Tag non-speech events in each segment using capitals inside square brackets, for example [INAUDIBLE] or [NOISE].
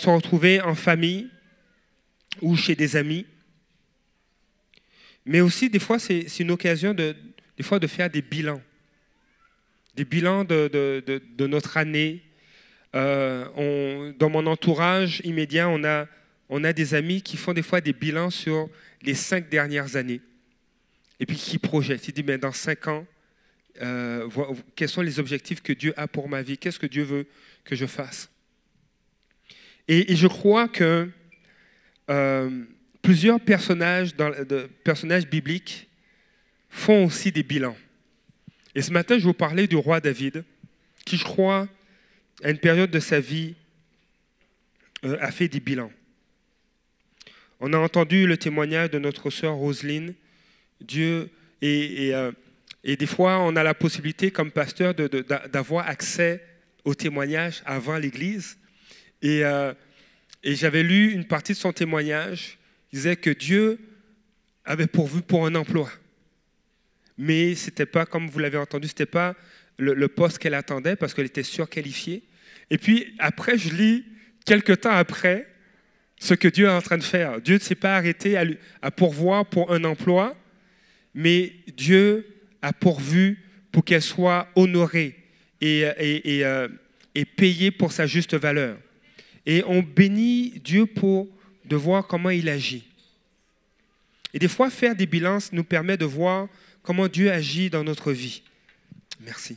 se retrouver en famille ou chez des amis. Mais aussi, des fois, c'est une occasion de, des fois, de faire des bilans. Des bilans de, notre année. Euh, dans mon entourage immédiat, on a, on a des amis qui font des fois des bilans sur les cinq dernières années. Et puis qui projettent. Ils disent, mais dans cinq ans, euh, quels sont les objectifs que Dieu a pour ma vie? Qu'est-ce que Dieu veut que je fasse? Et, je crois que euh, plusieurs personnages, personnages bibliques font aussi des bilans. Et ce matin, je vous parler du roi David, qui, je crois, à une période de sa vie, euh, a fait des bilans. On a entendu le témoignage de notre sœur Roselyne. Dieu, et, et, des fois, on a la possibilité, comme pasteur, d'avoir accès au témoignage avant l'Église. Euh, et, j'avais lu une partie de son témoignage. Il disait que Dieu avait pourvu pour un emploi. Mais ce n'était pas, comme vous l'avez entendu, ce n'était pas le, poste qu'elle attendait parce qu'elle était surqualifiée. Et puis après, je lis, quelques temps après, ce que Dieu est en train de faire. Dieu ne s'est pas arrêté à, pourvoir pour un emploi, mais Dieu a pourvu pour qu'elle soit honorée et, et, euh, et payée pour sa juste valeur. Et on bénit Dieu pour de voir comment il agit. Et des fois, faire des bilans nous permet de voir comment Dieu agit dans notre vie. Merci.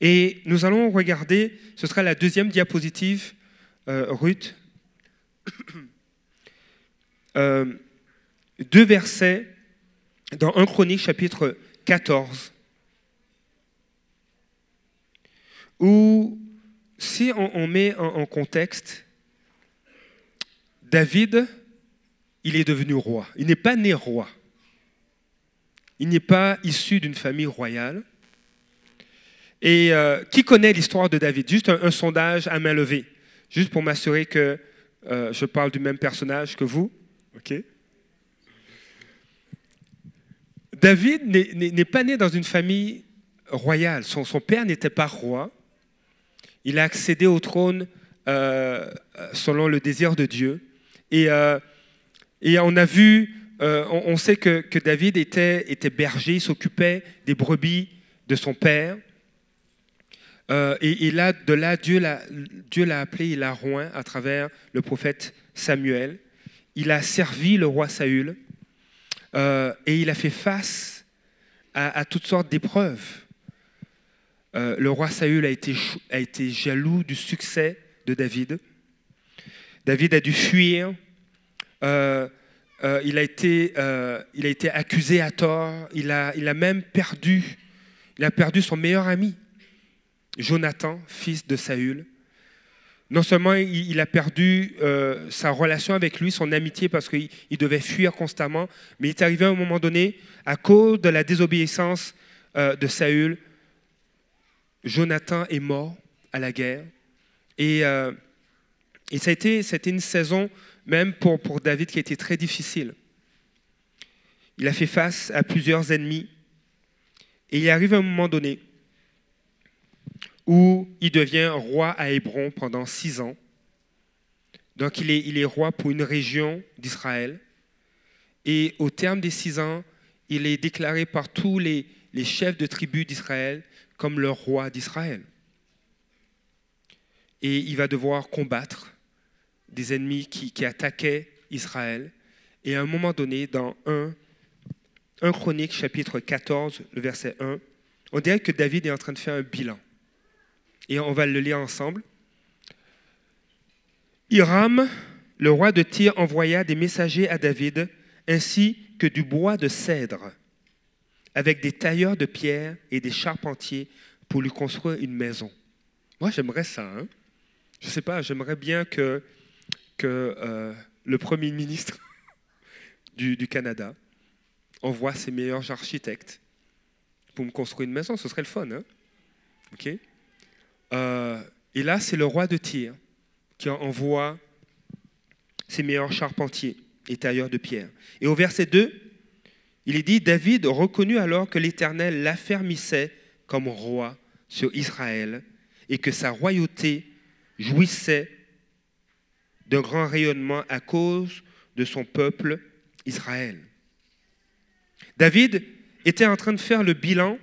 Et nous allons regarder, ce sera la deuxième diapositive, euh, Ruth, [COUGHS] euh, deux versets dans 1 Chronique chapitre 14, où si on, met en, contexte, David, il est devenu roi. Il n'est pas né roi. Il n'est pas issu d'une famille royale. Et euh, qui connaît l'histoire de David? Juste un, sondage à main levée, juste pour m'assurer que euh, je parle du même personnage que vous. David n'est pas né dans une famille royale. Son père n'était pas roi. Il a accédé au trône euh, selon le désir de Dieu. Et, euh, on a vu, euh, on, sait que, David était, était berger, il s'occupait des brebis de son père. et, de là, Dieu l'a, appelé, il l'a roint à travers le prophète Samuel. Il a servi le roi Saül et il a fait face à toutes sortes d'épreuves. Euh, le roi Saül a été, a été jaloux du succès de David. David a dû fuir. Euh, euh, il, a été, il a été accusé à tort. Il a, il a même perdu, il a perdu son meilleur ami, Jonathan, fils de Saül. Non seulement il, a perdu sa relation avec lui, son amitié, parce qu'il devait fuir constamment, mais il est arrivé à un moment donné, à cause de la désobéissance de Saül, Jonathan est mort à la guerre. Et, euh, ça, a été, une saison, même pour, David, qui a été très difficile. Il a fait face à plusieurs ennemis. Et il arrive un moment donné où il devient roi à Hébron pendant six ans. Donc il est, il est roi pour une région d'Israël. Et au terme des six ans, il est déclaré par tous les, les chefs de tribus d'Israël comme le roi d'Israël. Et il va devoir combattre des ennemis qui, attaquaient Israël. Et à un moment donné, dans 1, 1 Chronique chapitre 14, le verset 1, on dirait que David est en train de faire un bilan. Et on va le lire ensemble. Hiram, le roi de Tyr, envoya des messagers à David, ainsi que du bois de cèdre avec des tailleurs de pierre et des charpentiers pour lui construire une maison. Moi, j'aimerais ça. Hein. Je ne sais pas, j'aimerais bien que, que euh, le Premier ministre [LAUGHS] du, Canada envoie ses meilleurs architectes pour me construire une maison. Ce serait le fun. Hein OK euh, et là, c'est le roi de Tyr qui envoie ses meilleurs charpentiers et tailleurs de pierre. Et au verset 2, il est dit, David reconnut alors que l'Éternel l'affermissait comme roi sur Israël et que sa royauté jouissait d'un grand rayonnement à cause de son peuple Israël. David était en train de faire le bilan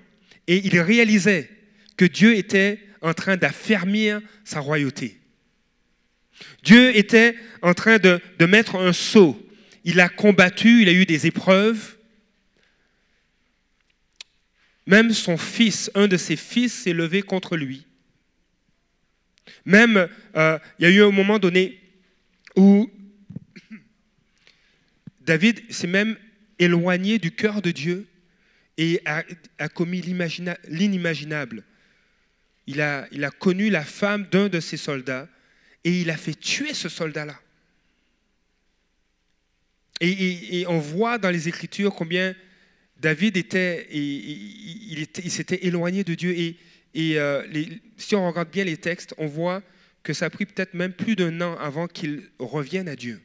et il réalisait que Dieu était en train d'affermir sa royauté. Dieu était en train de, mettre un sceau. Il a combattu, il a eu des épreuves. Même son fils, un de ses fils, s'est levé contre lui. Même, euh, il y a eu un moment donné où David s'est même éloigné du cœur de Dieu et a, commis l'inimaginable. Il a connu la femme d'un de ses soldats et il a fait tuer ce soldat-là. Et, on voit dans les Écritures combien David était, il, s'était éloigné de Dieu. Et, euh, si on regarde bien les textes, on voit que ça a pris peut-être même plus d'un an avant qu'il revienne à Dieu.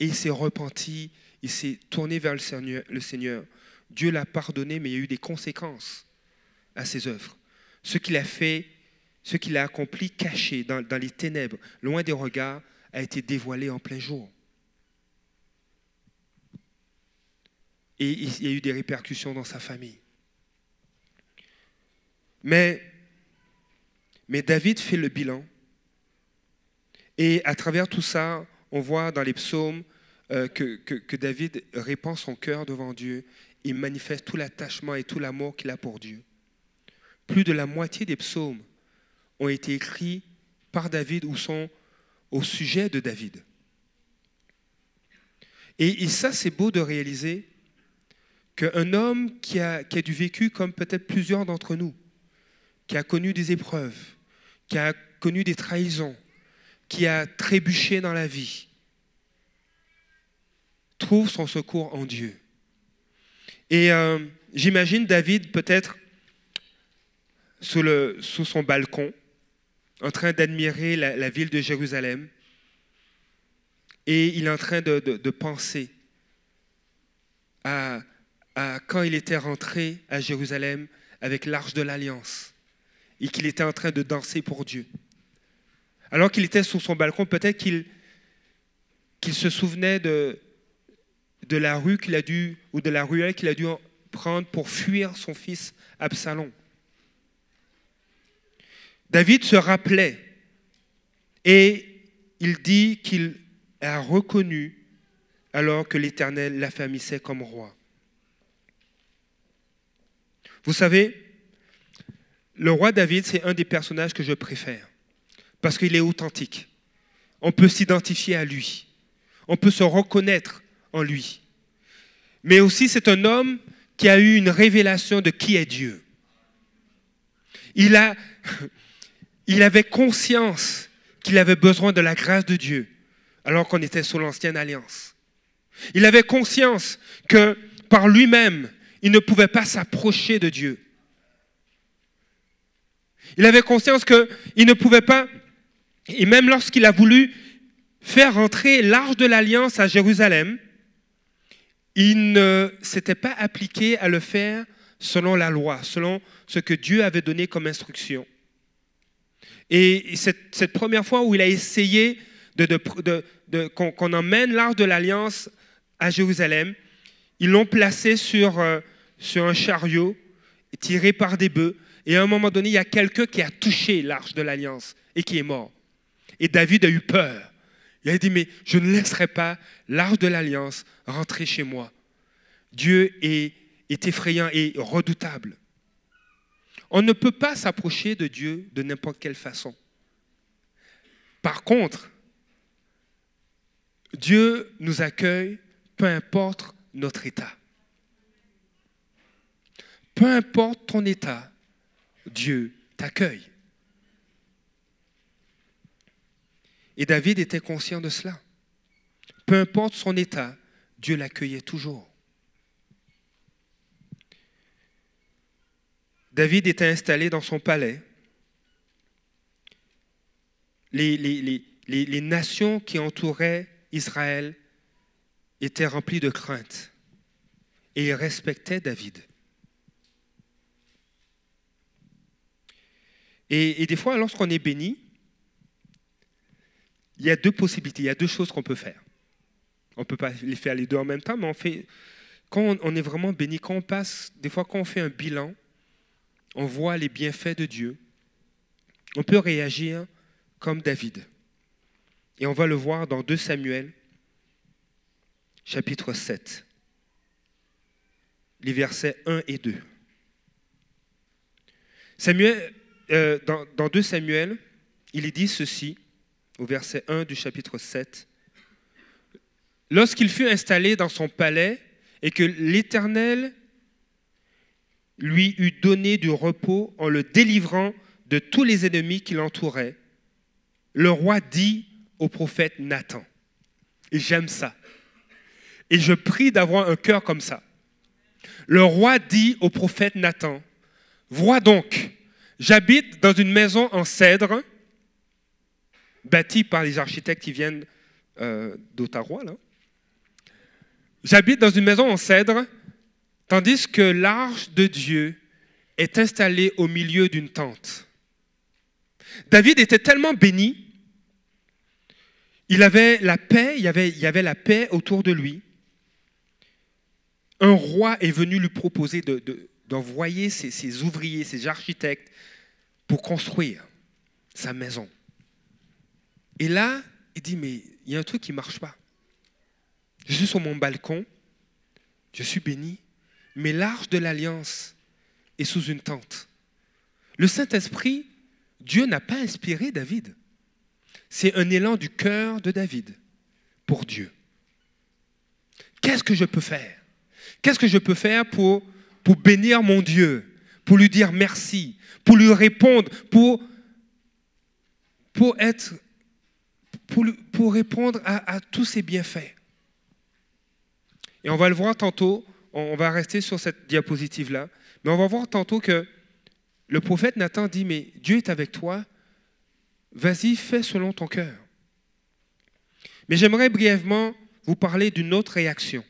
Et il s'est repenti, il s'est tourné vers le Seigneur. Dieu l'a pardonné, mais il y a eu des conséquences à ses œuvres. Ce qu'il a fait, ce qu'il a accompli caché dans les ténèbres, loin des regards, a été dévoilé en plein jour. Et il y a eu des répercussions dans sa famille. Mais, mais David fait le bilan. Et à travers tout ça, on voit dans les psaumes euh, que, que, David répand son cœur devant Dieu. Il manifeste tout l'attachement et tout l'amour qu'il a pour Dieu. Plus de la moitié des psaumes ont été écrits par David ou sont au sujet de David. Et, et ça, c'est beau de réaliser qu'un homme qui a, qui du vécu comme peut-être plusieurs d'entre nous, qui a connu des épreuves, qui a connu des trahisons, qui a trébuché dans la vie, trouve son secours en Dieu. Et euh, j'imagine David peut-être sous, son balcon, en train d'admirer la, ville de Jérusalem, et il est en train de, de penser à quand il était rentré à Jérusalem avec l'arche de l'alliance et qu'il était en train de danser pour Dieu. Alors qu'il était sur son balcon, peut-être qu'il se souvenait de, la rue qu'il a dû, ou de la ruelle qu'il a dû prendre pour fuir son fils Absalom. David se rappelait et il dit qu'il a reconnu alors que l'Éternel l'affamissait comme roi. Vous savez, le roi David, c'est un des personnages que je préfère, parce qu'il est authentique. On peut s'identifier à lui, on peut se reconnaître en lui. Mais aussi, c'est un homme qui a eu une révélation de qui est Dieu. Il, [LAUGHS] avait conscience qu'il avait besoin de la grâce de Dieu, alors qu'on était sous l'ancienne alliance. Il avait conscience que par lui-même, il ne pouvait pas s'approcher de Dieu. Il avait conscience qu'il ne pouvait pas, et même lorsqu'il a voulu faire entrer l'arche de l'alliance à Jérusalem, il ne s'était pas appliqué à le faire selon la loi, selon ce que Dieu avait donné comme instruction. Et cette, première fois où il a essayé qu'on emmène l'arche de l'alliance à Jérusalem, ils l'ont placé sur, euh, sur un chariot tiré par des bœufs. Et à un moment donné, il y a quelqu'un qui a touché l'arche de l'alliance et qui est mort. Et David a eu peur. Il a dit, mais je ne laisserai pas l'arche de l'alliance rentrer chez moi. Dieu est, effrayant et redoutable. On ne peut pas s'approcher de Dieu de n'importe quelle façon. Par contre, Dieu nous accueille, peu importe notre état. Peu importe ton état, Dieu t'accueille. Et David était conscient de cela. Peu importe son état, Dieu l'accueillait toujours. David était installé dans son palais. Les, nations qui entouraient Israël étaient remplies de crainte et ils respectaient David. Et, des fois, lorsqu'on est béni, il y a deux possibilités, il y a deux choses qu'on peut faire. On ne peut pas les faire les deux en même temps, mais on fait, quand on est vraiment béni, quand on passe, des fois quand on fait un bilan, on voit les bienfaits de Dieu, on peut réagir comme David. Et on va le voir dans 2 Samuel, chapitre 7, les versets 1 et 2. Samuel, euh, dans, dans 2 Samuel, il est dit ceci, au verset 1 du chapitre 7. Lorsqu'il fut installé dans son palais et que l'Éternel lui eut donné du repos en le délivrant de tous les ennemis qui l'entouraient, le roi dit au prophète Nathan, et j'aime ça, et je prie d'avoir un cœur comme ça. Le roi dit au prophète Nathan, vois donc, j'habite dans une maison en cèdre, bâtie par les architectes qui viennent euh, d'Ottawa. J'habite dans une maison en cèdre, tandis que l'arche de Dieu est installée au milieu d'une tente. David était tellement béni, il avait la paix, il y avait, la paix autour de lui. Un roi est venu lui proposer d'envoyer ses, ses ouvriers, ses architectes pour construire sa maison. Et là, il dit, mais il y a un truc qui ne marche pas. Je suis sur mon balcon, je suis béni, mais l'arche de l'alliance est sous une tente. Le Saint-Esprit, Dieu n'a pas inspiré David. C'est un élan du cœur de David pour Dieu. Qu'est-ce que je peux faire? Qu'est-ce que je peux faire pour, pour bénir mon Dieu, pour lui dire merci, pour lui répondre, pour, être, pour, pour répondre à, à tous ses bienfaits Et on va le voir tantôt, on va rester sur cette diapositive-là, mais on va voir tantôt que le prophète Nathan dit, mais Dieu est avec toi, vas-y, fais selon ton cœur. Mais j'aimerais brièvement vous parler d'une autre réaction.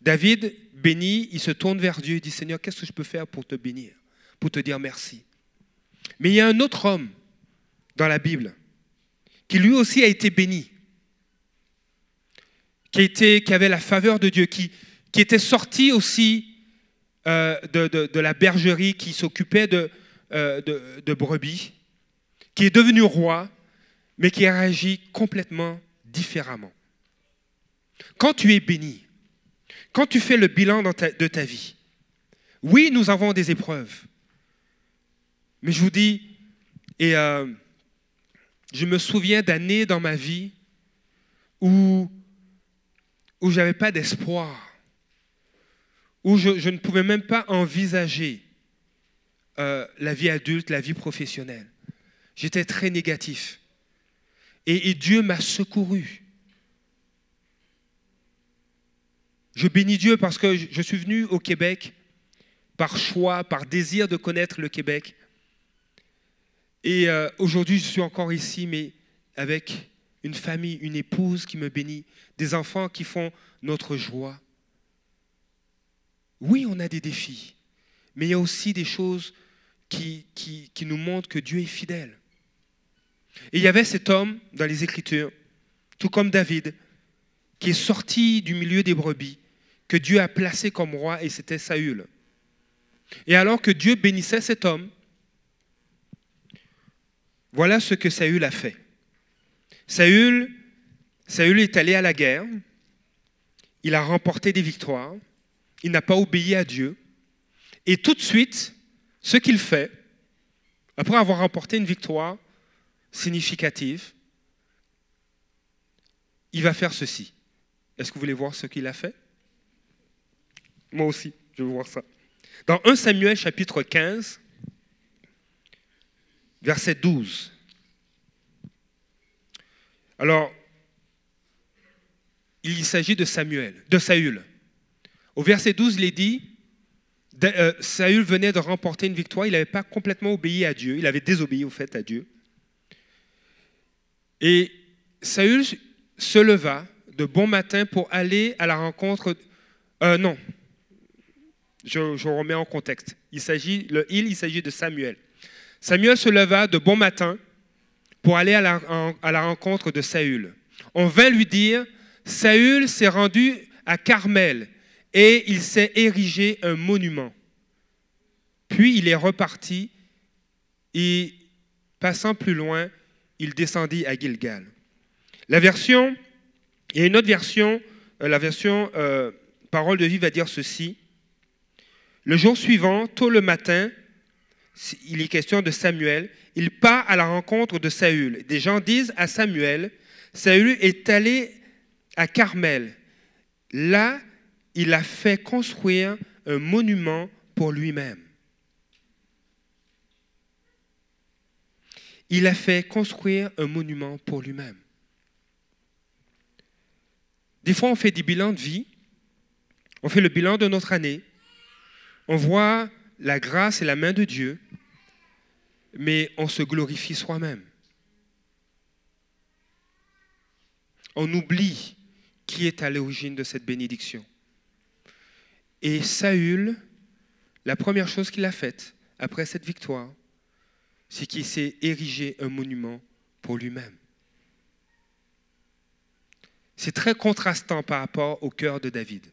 David, béni, il se tourne vers Dieu et dit, Seigneur, qu'est-ce que je peux faire pour te bénir, pour te dire merci? Mais il y a un autre homme dans la Bible qui lui aussi a été béni, qui, avait la faveur de Dieu, qui, était sorti aussi euh, de, la bergerie, qui s'occupait de, euh, de, brebis, qui est devenu roi, mais qui a réagi complètement différemment. Quand tu es béni, quand tu fais le bilan de ta vie, oui, nous avons des épreuves, mais je vous dis, et euh, je me souviens d'années dans ma vie où, où je n'avais pas d'espoir, où je, ne pouvais même pas envisager euh, la vie adulte, la vie professionnelle. J'étais très négatif. Et Dieu m'a secouru. Je bénis Dieu parce que je suis venu au Québec par choix, par désir de connaître le Québec. Et euh, aujourd'hui, je suis encore ici, mais avec une famille, une épouse qui me bénit, des enfants qui font notre joie. Oui, on a des défis, mais il y a aussi des choses qui, nous montrent que Dieu est fidèle. Et il y avait cet homme dans les Écritures, tout comme David, qui est sorti du milieu des brebis, que Dieu a placé comme roi, et c'était Saül. Et alors que Dieu bénissait cet homme, voilà ce que Saül a fait. Saül, Saül est allé à la guerre, il a remporté des victoires, il n'a pas obéi à Dieu, et tout de suite, ce qu'il fait, après avoir remporté une victoire, significative, il va faire ceci. Est-ce que vous voulez voir ce qu'il a fait? Moi aussi, je veux voir ça. Dans 1 Samuel chapitre 15, verset 12. Alors, il s'agit de Samuel, de Saül. Au verset 12, il est dit, euh, Saül venait de remporter une victoire, il n'avait pas complètement obéi à Dieu, il avait désobéi au fait à Dieu. Et Saül se leva de bon matin pour aller à la rencontre. Euh, non, je, remets en contexte. Il s'agit, le il, il s'agit de Samuel. Samuel se leva de bon matin pour aller à la, à la rencontre de Saül. On vint lui dire, Saül s'est rendu à Carmel et il s'est érigé un monument. Puis il est reparti et, passant plus loin, il descendit à Gilgal. La version, il y a une autre version, euh, la version euh, Parole de vie va dire ceci. Le jour suivant, tôt le matin, il est question de Samuel, il part à la rencontre de Saül. Des gens disent à Samuel, Saül est allé à Carmel. Là, il a fait construire un monument pour lui-même. Il a fait construire un monument pour lui-même. Des fois, on fait des bilans de vie, on fait le bilan de notre année, on voit la grâce et la main de Dieu, mais on se glorifie soi-même. On oublie qui est à l'origine de cette bénédiction. Et Saül, la première chose qu'il a faite après cette victoire, c'est qu'il s'est érigé un monument pour lui-même. C'est très contrastant par rapport au cœur de David.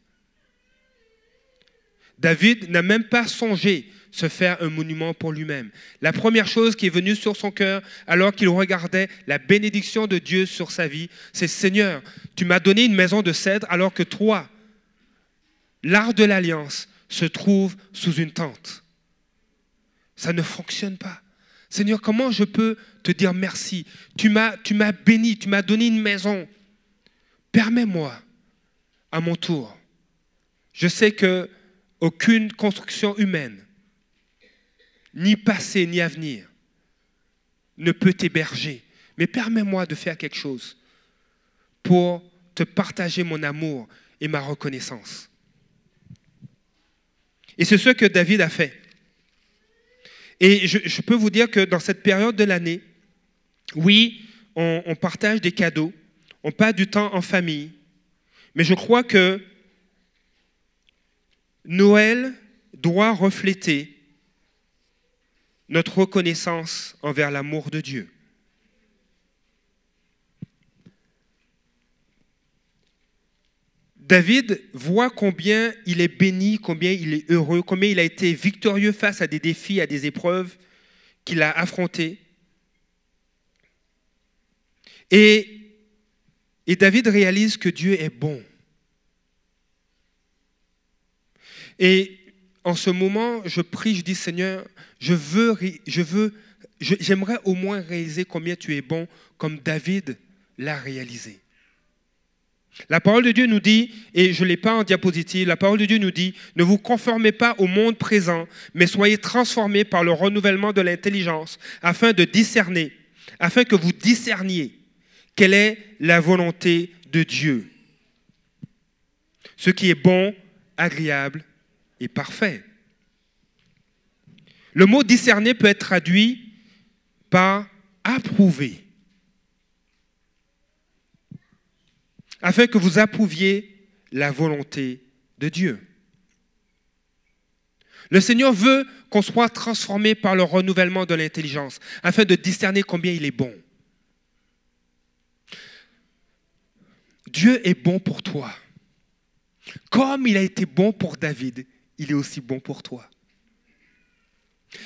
David n'a même pas songé se faire un monument pour lui-même. La première chose qui est venue sur son cœur alors qu'il regardait la bénédiction de Dieu sur sa vie, c'est Seigneur, tu m'as donné une maison de cèdre alors que toi, l'art de l'alliance, se trouve sous une tente. Ça ne fonctionne pas. Seigneur, comment je peux te dire merci? Tu m'as, béni, tu m'as donné une maison. Permets-moi, à mon tour. Je sais que aucune construction humaine, ni passé ni avenir, ne peut t'héberger. Mais permets-moi de faire quelque chose pour te partager mon amour et ma reconnaissance. Et c'est ce que David a fait. Et je, peux vous dire que dans cette période de l'année, oui, on, partage des cadeaux, on passe du temps en famille, mais je crois que Noël doit refléter notre reconnaissance envers l'amour de Dieu. David voit combien il est béni, combien il est heureux, combien il a été victorieux face à des défis, à des épreuves qu'il a affrontées. Et, et David réalise que Dieu est bon. Et en ce moment, je prie, je dis Seigneur, je veux, je veux, j'aimerais au moins réaliser combien tu es bon, comme David l'a réalisé. La parole de Dieu nous dit, et je ne l'ai pas en diapositive, la parole de Dieu nous dit, ne vous conformez pas au monde présent, mais soyez transformés par le renouvellement de l'intelligence, afin de discerner, afin que vous discerniez quelle est la volonté de Dieu. Ce qui est bon, agréable parfait. Le mot discerner peut être traduit par approuver. Afin que vous approuviez la volonté de Dieu. Le Seigneur veut qu'on soit transformé par le renouvellement de l'intelligence, afin de discerner combien il est bon. Dieu est bon pour toi. Comme il a été bon pour David, il est aussi bon pour toi.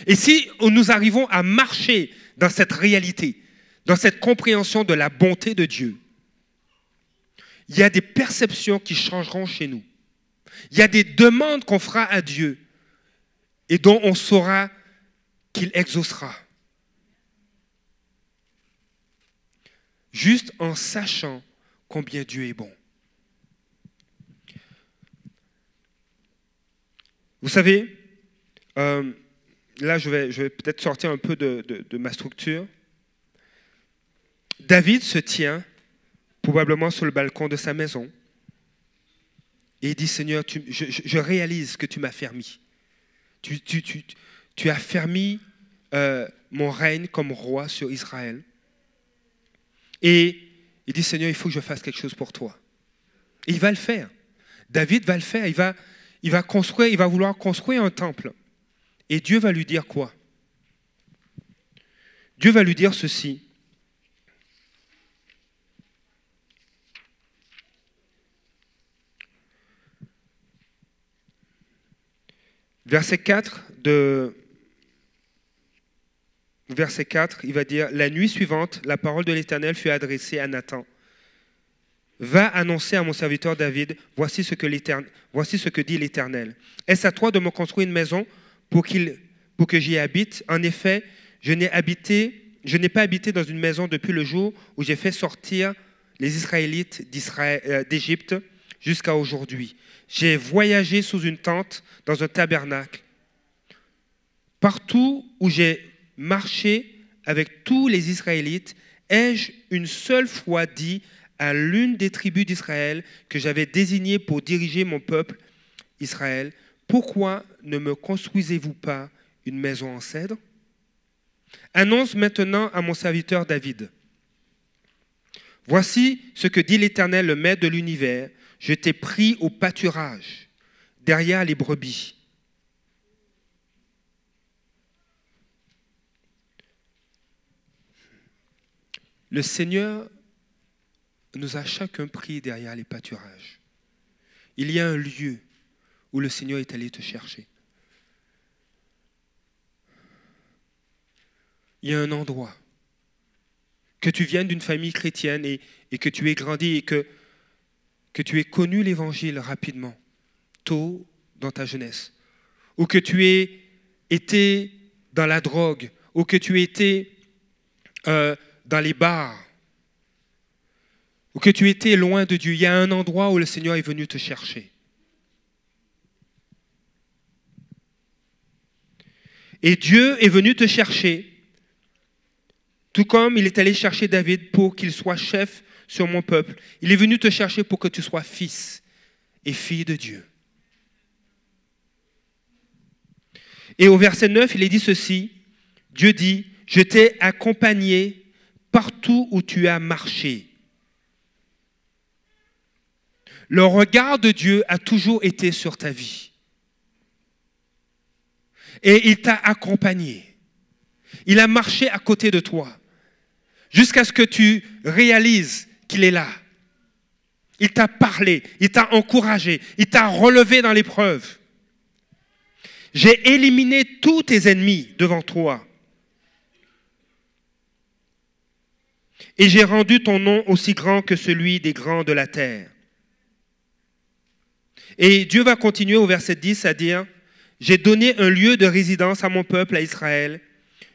Et si nous arrivons à marcher dans cette réalité, dans cette compréhension de la bonté de Dieu, il y a des perceptions qui changeront chez nous. Il y a des demandes qu'on fera à Dieu et dont on saura qu'il exaucera. Juste en sachant combien Dieu est bon. Vous savez, euh, là je vais, peut-être sortir un peu de, ma structure. David se tient probablement sur le balcon de sa maison et il dit Seigneur, tu, je, réalise que tu m'as fermi. Tu, as fermi euh, mon règne comme roi sur Israël. Et il dit Seigneur, il faut que je fasse quelque chose pour toi. Et il va le faire. David va le faire. Il va, il va construire, il va vouloir construire un temple. Et Dieu va lui dire quoi? Dieu va lui dire ceci. Verset de verset 4, il va dire la nuit suivante, la parole de l'Éternel fut adressée à Nathan. Va annoncer à mon serviteur David, voici ce que, dit l'Éternel. Est-ce à toi de me construire une maison pour, pour que j'y habite? En effet, je n'ai je n'ai pas habité dans une maison depuis le jour où j'ai fait sortir les Israélites euh, d'Égypte jusqu'à aujourd'hui. J'ai voyagé sous une tente, dans un tabernacle. Partout où j'ai marché avec tous les Israélites, ai-je une seule fois dit à l'une des tribus d'Israël que j'avais désignée pour diriger mon peuple Israël, pourquoi ne me construisez-vous pas une maison en cèdre? Annonce maintenant à mon serviteur David. Voici ce que dit l'Éternel, le Maître de l'univers. Je t'ai pris au pâturage, derrière les brebis. Le Seigneur nous a chacun pris derrière les pâturages. Il y a un lieu où le Seigneur est allé te chercher. Il y a un endroit. Que tu viennes d'une famille chrétienne et, que tu aies grandi et que, tu aies connu l'Évangile rapidement, tôt dans ta jeunesse, ou que tu aies été dans la drogue, ou que tu aies été euh, dans les bars, ou que tu étais loin de Dieu, il y a un endroit où le Seigneur est venu te chercher. Et Dieu est venu te chercher, tout comme il est allé chercher David pour qu'il soit chef sur mon peuple. Il est venu te chercher pour que tu sois fils et fille de Dieu. Et au verset 9, il est dit ceci, Dieu dit, je t'ai accompagné partout où tu as marché. Le regard de Dieu a toujours été sur ta vie. Et il t'a accompagné. Il a marché à côté de toi jusqu'à ce que tu réalises qu'il est là. Il t'a parlé, il t'a encouragé, il t'a relevé dans l'épreuve. J'ai éliminé tous tes ennemis devant toi. et j'ai rendu ton nom aussi grand que celui des grands de la terre. Et Dieu va continuer au verset 10 à dire, j'ai donné un lieu de résidence à mon peuple, à Israël,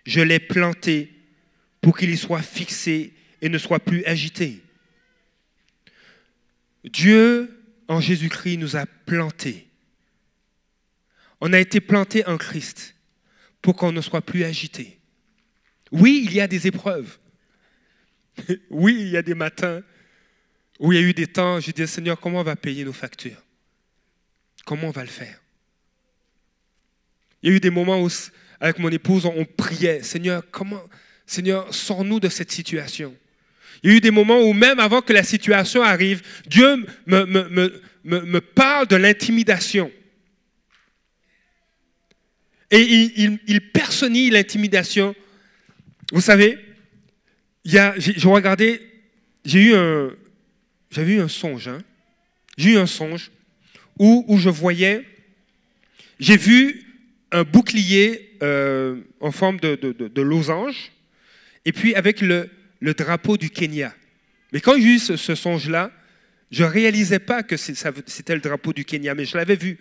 je l'ai planté pour qu'il y soit fixé et ne soit plus agité. Dieu, en Jésus-Christ, nous a plantés. On a été plantés en Christ pour qu'on ne soit plus agité. Oui, il y a des épreuves. [LAUGHS] oui, il y a des matins où il y a eu des temps, je dis, Seigneur, comment on va payer nos factures? Comment on va le faire? Il y a eu des moments où, avec mon épouse, on priait, Seigneur, comment, Seigneur, sors-nous de cette situation. Il y a eu des moments où même avant que la situation arrive, Dieu me, parle de l'intimidation. Et il, il, l'intimidation. Vous savez, j'ai regardé, j'ai eu un, j'avais eu un songe. Hein. J'ai eu un songe où, je voyais, j'ai vu un bouclier euh, en forme de, losange, et puis avec le, drapeau du Kenya. Mais quand j'ai eu ce, songe-là, je ne réalisais pas que c'était le drapeau du Kenya, mais je l'avais vu.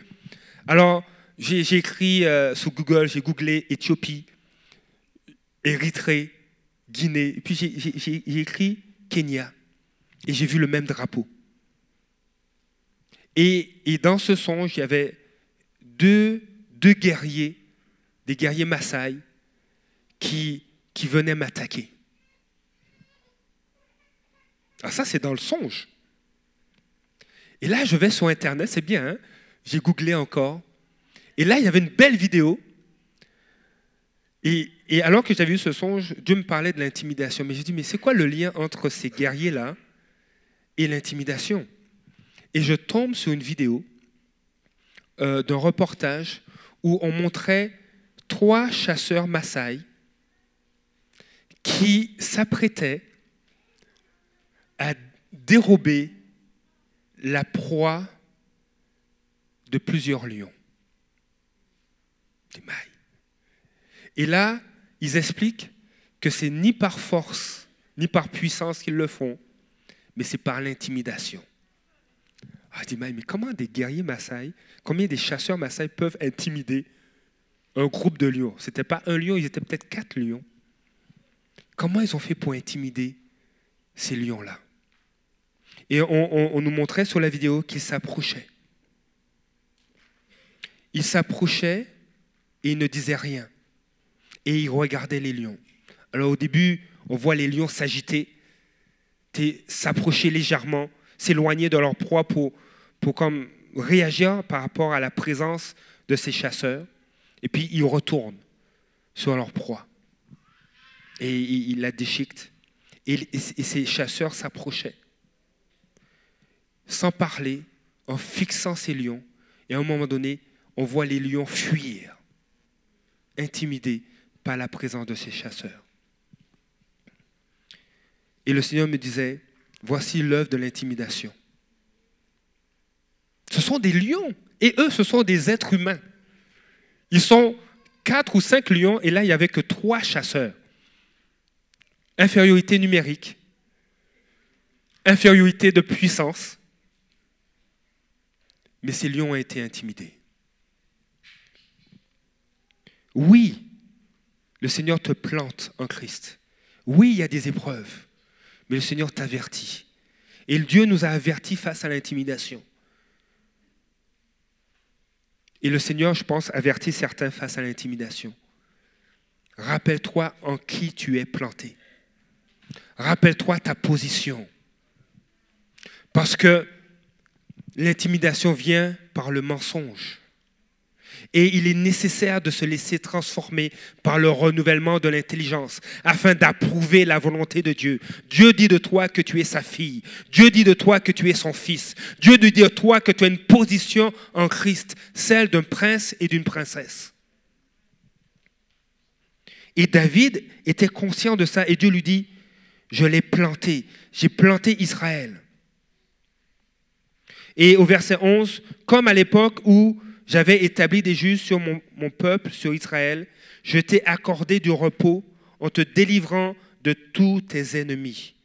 Alors, j'ai écrit euh, sur Google, j'ai googlé Éthiopie, Érythrée, Guinée. Et puis j'ai écrit Kenya. Et j'ai vu le même drapeau. Et, dans ce songe, il y avait deux, guerriers, des guerriers Maasai, qui, qui venaient m'attaquer. Alors ah, ça, c'est dans le songe. Et là, je vais sur Internet, c'est bien, hein? j'ai googlé encore. Et là, il y avait une belle vidéo. Et et alors que j'avais eu ce songe, Dieu me parlait de l'intimidation. Mais j'ai dit, mais c'est quoi le lien entre ces guerriers-là et l'intimidation? Et je tombe sur une vidéo euh, d'un reportage où on montrait trois chasseurs Maasai qui s'apprêtaient à dérober la proie de plusieurs lions. Et là, ils expliquent que c'est ni par force, ni par puissance qu'ils le font, mais c'est par l'intimidation. Ah, dis, mais comment des guerriers Maasai, combien des chasseurs Maasai peuvent intimider un groupe de lions? Ce n'était pas un lion, ils étaient peut-être quatre lions. Comment ils ont fait pour intimider ces lions-là? Et on, nous montrait sur la vidéo qu'ils s'approchaient. Ils s'approchaient et ils ne disaient rien. Et ils regardaient les lions. Alors au début, on voit les lions s'agiter, s'approcher légèrement, s'éloigner de leur proie pour, pour comme réagir par rapport à la présence de ces chasseurs. Et puis ils retournent sur leur proie. Et ils la déchiquetent. Et, ces chasseurs s'approchaient, sans parler, en fixant ces lions. Et à un moment donné, on voit les lions fuir, intimidés par la présence de ces chasseurs. Et le Seigneur me disait, voici l'œuvre de l'intimidation. Ce sont des lions, et eux, ce sont des êtres humains. Ils sont quatre ou cinq lions, et là, il n'y avait que trois chasseurs. Infériorité numérique, infériorité de puissance, mais ces lions ont été intimidés. Oui, le Seigneur te plante en Christ. Oui, il y a des épreuves le Seigneur t'avertit. Et Dieu nous a avertis face à l'intimidation. Et le Seigneur, je pense, avertit certains face à l'intimidation. Rappelle-toi en qui tu es planté. Rappelle-toi ta position. Parce que l'intimidation vient par le mensonge. Et il est nécessaire de se laisser transformer par le renouvellement de l'intelligence afin d'approuver la volonté de Dieu. Dieu dit de toi que tu es sa fille. Dieu dit de toi que tu es son fils. Dieu dit de toi que tu as une position en Christ, celle d'un prince et d'une princesse. Et David était conscient de ça et Dieu lui dit, je l'ai planté, j'ai planté Israël. Et au verset 11, comme à l'époque où j'avais établi des juges sur mon, peuple, sur Israël. Je t'ai accordé du repos en te délivrant de tous tes ennemis.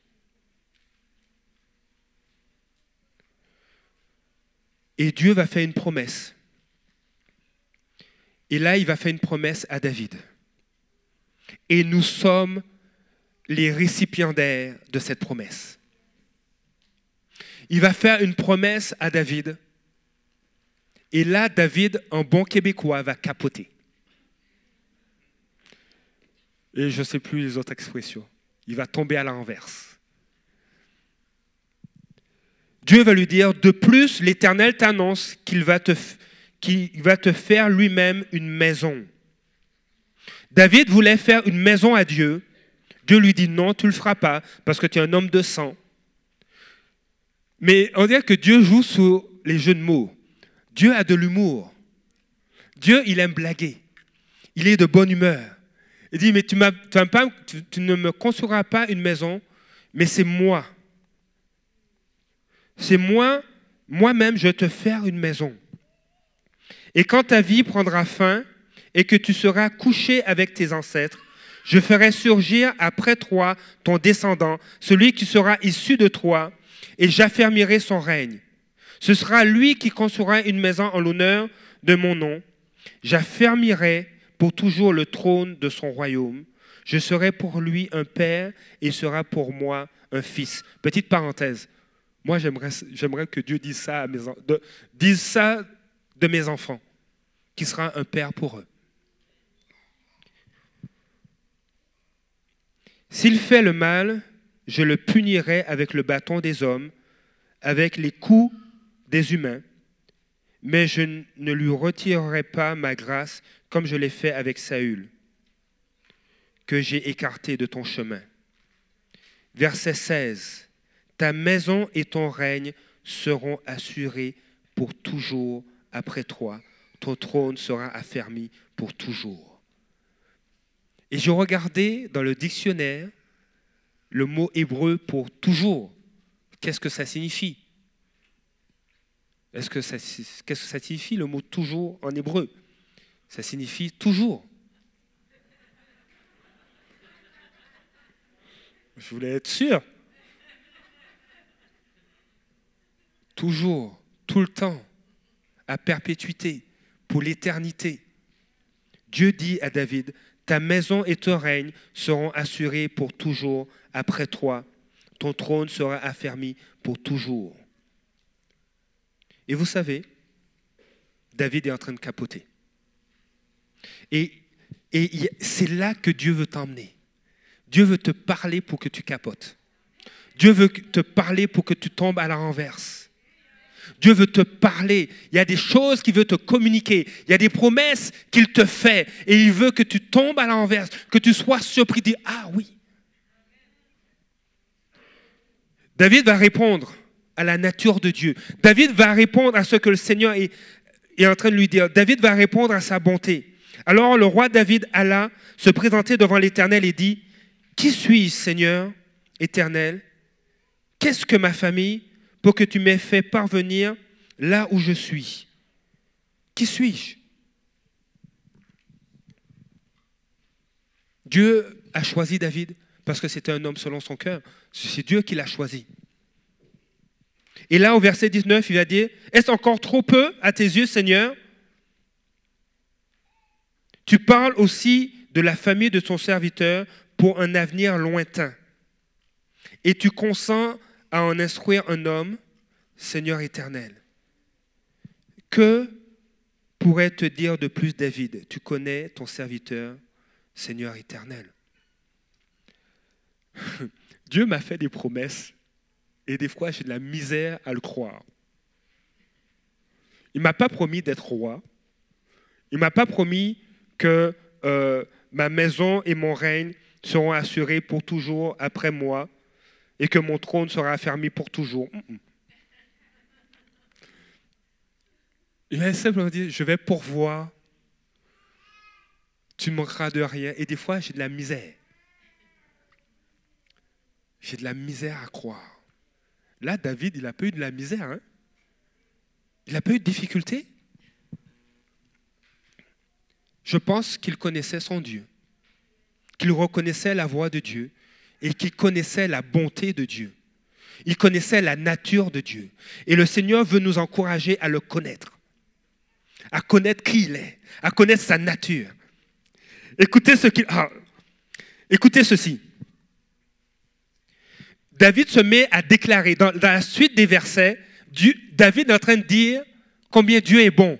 Et Dieu va faire une promesse. Et là, il va faire une promesse à David. Et nous sommes les récipiendaires de cette promesse. Il va faire une promesse à David et là, David, un bon Québécois, va capoter. Et je ne sais plus les autres expressions. Il va tomber à l'inverse. Dieu va lui dire, de plus, l'Éternel t'annonce qu'il va, te, faire lui-même une maison. David voulait faire une maison à Dieu. Dieu lui dit, non, tu ne le feras pas, parce que tu es un homme de sang. Mais on dirait que Dieu joue sur les jeux de mots. Dieu a de l'humour. Dieu, il aime blaguer. Il est de bonne humeur. Il dit, mais tu, ne me construiras pas une maison, mais c'est moi. C'est moi, moi-même, je te faire une maison. Et quand ta vie prendra fin et que tu seras couché avec tes ancêtres, je ferai surgir après toi ton descendant, celui qui sera issu de toi, et j'affermirai son règne. Ce sera lui qui construira une maison en l'honneur de mon nom. J'affermirai pour toujours le trône de son royaume. Je serai pour lui un père et il sera pour moi un fils. Petite parenthèse. Moi, j'aimerais que Dieu dise ça, dise ça de mes enfants, qui sera un père pour eux. S'il fait le mal, je le punirai avec le bâton des hommes, avec les coups des humains, mais je ne lui retirerai pas ma grâce comme je l'ai fait avec Saül, que j'ai écarté de ton chemin. Verset 16. Ta maison et ton règne seront assurés pour toujours après toi. Ton trône sera affermi pour toujours. Et je regardais dans le dictionnaire le mot hébreu pour toujours. Qu'est-ce que ça signifie? Qu'est-ce que ça signifie le mot toujours en hébreu? Ça signifie toujours. Je voulais être sûr. Toujours, tout le temps, à perpétuité, pour l'éternité. Dieu dit à David, ta maison et ton règne seront assurés pour toujours après toi. Ton trône sera affermi pour toujours. Et vous savez, David est en train de capoter. Et, et c'est là que Dieu veut t'emmener. Dieu veut te parler pour que tu capotes. Dieu veut te parler pour que tu tombes à la renverse. Dieu veut te parler. Il y a des choses qu'il veut te communiquer. Il y a des promesses qu'il te fait. Et il veut que tu tombes à la renverse, que tu sois surpris. Dire, ah oui. David va répondre à la nature de Dieu. David va répondre à ce que le Seigneur est, en train de lui dire. David va répondre à sa bonté. Alors le roi David alla se présenter devant l'Éternel et dit, Qui suis-je, Seigneur éternel? Qu'est-ce que ma famille pour que tu m'aies fait parvenir là où je suis? Qui suis-je? Dieu a choisi David parce que c'était un homme selon son cœur. C'est Dieu qui l'a choisi. Et là, au verset 19, il va dire, Est-ce encore trop peu à tes yeux, Seigneur? Tu parles aussi de la famille de ton serviteur pour un avenir lointain. Et tu consens à en instruire un homme, Seigneur éternel. Que pourrait te dire de plus David? Tu connais ton serviteur, Seigneur éternel. [LAUGHS] Dieu m'a fait des promesses et des fois j'ai de la misère à le croire. Il ne m'a pas promis d'être roi. Il ne m'a pas promis que euh, ma maison et mon règne seront assurés pour toujours après moi et que mon trône sera affermi pour toujours. Il m'a simplement dit, je vais pourvoir, tu ne manqueras de rien. Et des fois, j'ai de la misère. J'ai de la misère à croire. Là, David, il n'a pas eu de la misère. Hein? Il n'a pas eu de difficulté. Je pense qu'il connaissait son Dieu, qu'il reconnaissait la voix de Dieu et qu'il connaissait la bonté de Dieu. Il connaissait la nature de Dieu. Et le Seigneur veut nous encourager à le connaître, à connaître qui il est, à connaître sa nature. Écoutez, ce qu'il, ah, écoutez ceci. David se met à déclarer, dans, la suite des versets, David est en train de dire combien Dieu est bon.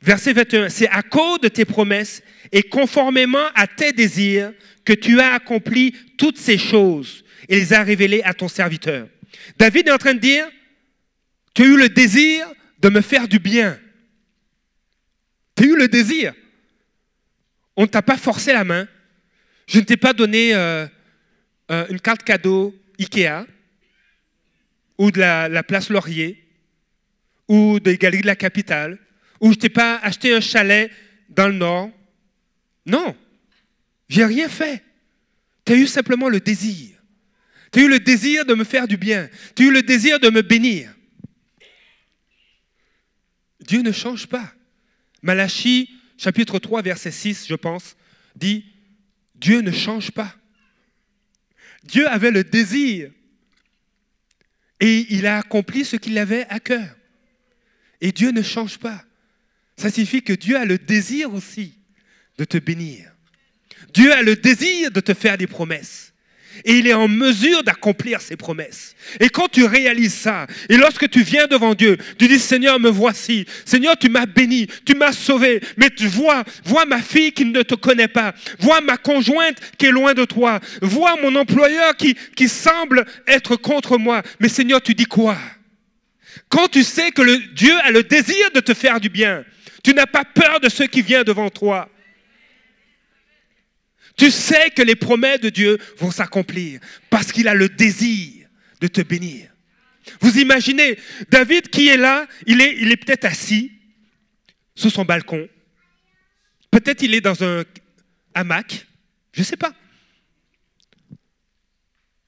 Verset 21, c'est à cause de tes promesses et conformément à tes désirs que tu as accompli toutes ces choses et les as révélées à ton serviteur. David est en train de dire, tu as eu le désir de me faire du bien. Tu as eu le désir. On ne t'a pas forcé la main. Je ne t'ai pas donné euh, euh, une carte cadeau Ikea ou de la, place Laurier ou des galeries de la capitale ou je ne t'ai pas acheté un chalet dans le nord. Non, j'ai rien fait. Tu as eu simplement le désir. Tu as eu le désir de me faire du bien. Tu as eu le désir de me bénir. Dieu ne change pas. Malachie, chapitre 3, verset 6, je pense, dit Dieu ne change pas. Dieu avait le désir et il a accompli ce qu'il avait à cœur. Et Dieu ne change pas. Ça signifie que Dieu a le désir aussi de te bénir. Dieu a le désir de te faire des promesses. Et il est en mesure d'accomplir ses promesses. Et quand tu réalises ça, et lorsque tu viens devant Dieu, tu dis, Seigneur, me voici. Seigneur, tu m'as béni, tu m'as sauvé. Mais tu vois, vois ma fille qui ne te connaît pas. Vois ma conjointe qui est loin de toi. Vois mon employeur qui, qui semble être contre moi. Mais Seigneur, tu dis quoi? Quand tu sais que le, Dieu a le désir de te faire du bien, tu n'as pas peur de ce qui vient devant toi. Tu sais que les promesses de Dieu vont s'accomplir parce qu'il a le désir de te bénir. Vous imaginez, David qui est là, il est, il est peut-être assis sous son balcon. Peut-être il est dans un hamac, je ne sais pas.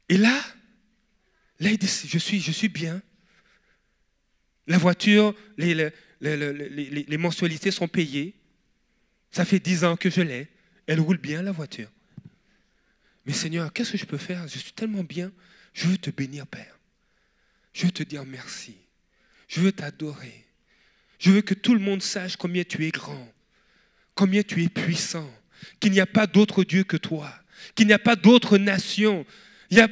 Et là, là il dit, je suis, je suis bien. La voiture, les, mensualités sont payées. Ça fait dix ans que je l'ai. Elle roule bien, la voiture. Mais Seigneur, qu'est-ce que je peux faire? Je suis tellement bien. Je veux te bénir, Père. Je veux te dire merci. Je veux t'adorer. Je veux que tout le monde sache combien tu es grand, combien tu es puissant, qu'il n'y a pas d'autre Dieu que toi, qu'il n'y a pas d'autre nation. Y a,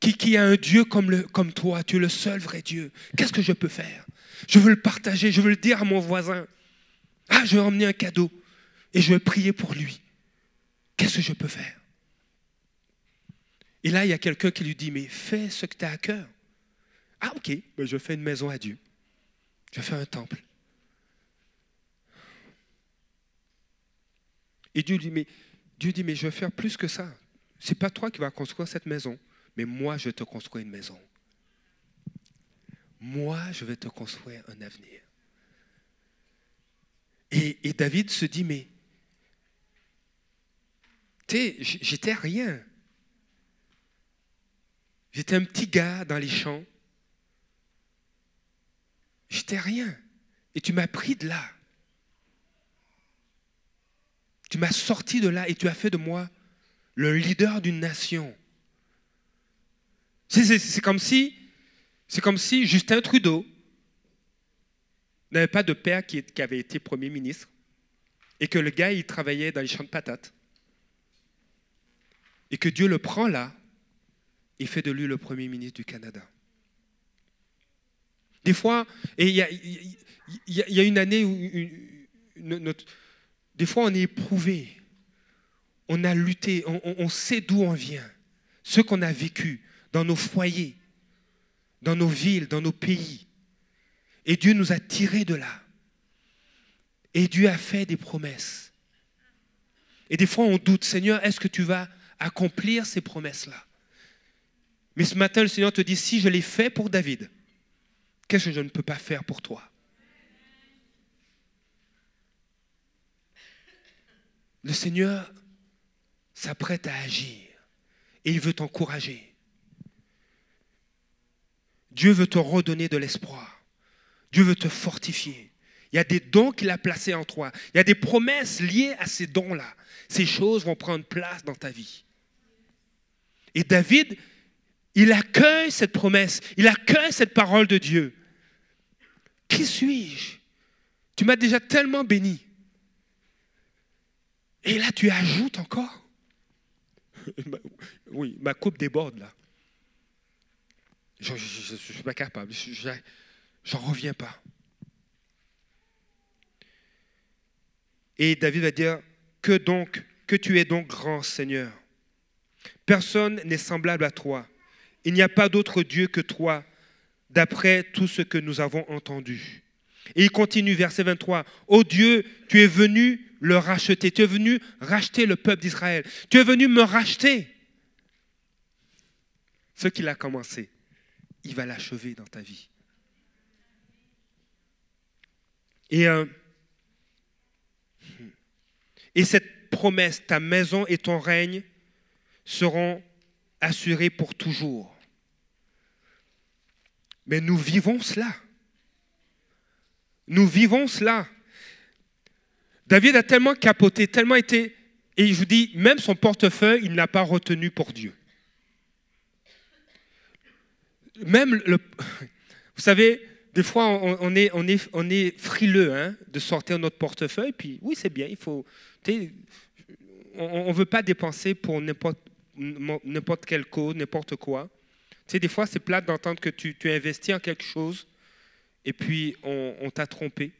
qui, a un Dieu comme, comme toi, tu es le seul vrai Dieu. Qu'est-ce que je peux faire? Je veux le partager, je veux le dire à mon voisin. Ah, je vais emmener un cadeau et je vais prier pour lui. Qu'est-ce que je peux faire? Et là, il y a quelqu'un qui lui dit, mais fais ce que tu as à cœur. Ah, ok, ben, je fais une maison à Dieu. Je fais un temple. Et Dieu dit, mais, Dieu dit, mais je vais faire plus que ça. Ce n'est pas toi qui vas construire cette maison, mais moi, je te construire une maison. Moi, je vais te construire un avenir. Et David se dit, mais, tu sais, j'étais rien. J'étais un petit gars dans les champs. J'étais rien. Et tu m'as pris de là. Tu m'as sorti de là et tu as fait de moi le leader d'une nation. C'est comme si, c'est comme si Justin Trudeau n'avait pas de père qui, qui, avait été premier ministre et que le gars il travaillait dans les champs de patates et que Dieu le prend là et fait de lui le premier ministre du Canada. Des fois, il y, a, une année où des fois on est éprouvé, on a lutté, on, sait d'où on vient, ce qu'on a vécu dans nos foyers, dans nos villes, dans nos pays. Et Dieu nous a tirés de là. Et Dieu a fait des promesses. Et des fois on doute, Seigneur, est-ce que tu vas accomplir ces promesses-là Mais ce matin, le Seigneur te dit, si je l'ai fait pour David, Qu'est-ce que je ne peux pas faire pour toi? Le Seigneur s'apprête à agir et il veut t'encourager. Dieu veut te redonner de l'espoir. Dieu veut te fortifier. Il y a des dons qu'il a placés en toi. Il y a des promesses liées à ces dons-là. Ces choses vont prendre place dans ta vie. Et David, il accueille cette promesse, il accueille cette parole de Dieu. Qui suis-je? Tu m'as déjà tellement béni. Et là, tu ajoutes encore? [LAUGHS] Oui, ma coupe déborde là. Je ne suis pas capable. J'en reviens pas. Et David va dire, que donc, que tu es donc grand Seigneur? Personne n'est semblable à toi. Il n'y a pas d'autre Dieu que toi, d'après tout ce que nous avons entendu. Et il continue, verset 23, Ô Dieu, tu es venu le racheter, tu es venu racheter le peuple d'Israël, tu es venu me racheter. Ce qu'il a commencé, il va l'achever dans ta vie. Et, euh, et cette promesse, ta maison et ton règne seront assurés pour toujours. Mais nous vivons cela. Nous vivons cela. David a tellement capoté, tellement été... Et je vous dis, même son portefeuille, il n'a pas retenu pour Dieu. Même le... Vous savez, des fois, on, est, frileux hein, de sortir notre portefeuille, puis oui, c'est bien, il faut... On ne veut pas dépenser pour n'importe quelle cause, n'importe quoi. Tu sais, des fois, c'est plate d'entendre que tu, tu investis en quelque chose et puis on, t'a trompé.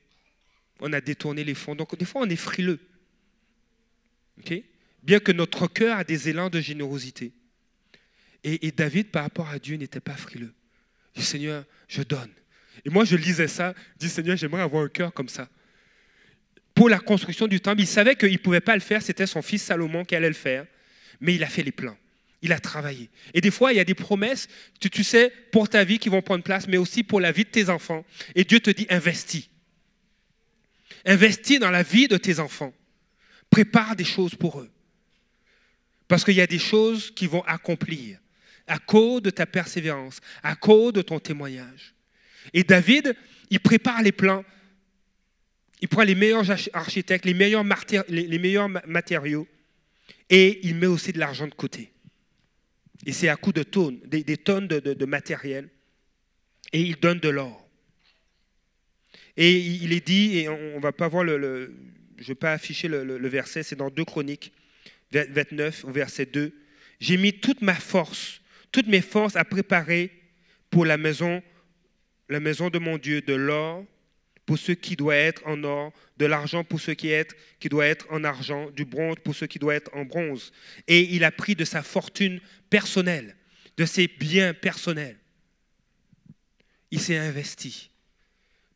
On a détourné les fonds. Donc, des fois, on est frileux. Bien que notre cœur a des élans de générosité. Et, David, par rapport à Dieu, n'était pas frileux. Il dit Seigneur, je donne. Et moi, je lisais ça. Je dis Seigneur, j'aimerais avoir un cœur comme ça. Pour la construction du temple, il savait qu'il ne pouvait pas le faire. C'était son fils Salomon qui allait le faire. Mais il a fait les plans il a travaillé. Et des fois, il y a des promesses, tu, sais, pour ta vie qui vont prendre place, mais aussi pour la vie de tes enfants. Et Dieu te dit, investis. Investis dans la vie de tes enfants. Prépare des choses pour eux. Parce qu'il y a des choses qui vont accomplir à cause de ta persévérance, à cause de ton témoignage. Et David, il prépare les plans il prend les meilleurs architectes, les meilleurs matériaux, et il met aussi de l'argent de côté. Et c'est à coup de tonnes, des, tonnes de, matériel, et il donne de l'or. Et il est dit, et on ne va pas voir le, je ne vais pas afficher le, verset, c'est dans 2 Chroniques 29, au verset 2. J'ai mis toute ma force, toutes mes forces à préparer pour la maison, la maison de mon Dieu, de l'or pour ce qui doit être en or, de l'argent pour ce qui, doit être en argent, du bronze pour ce qui doit être en bronze. Et il a pris de sa fortune personnelle, de ses biens personnels. Il s'est investi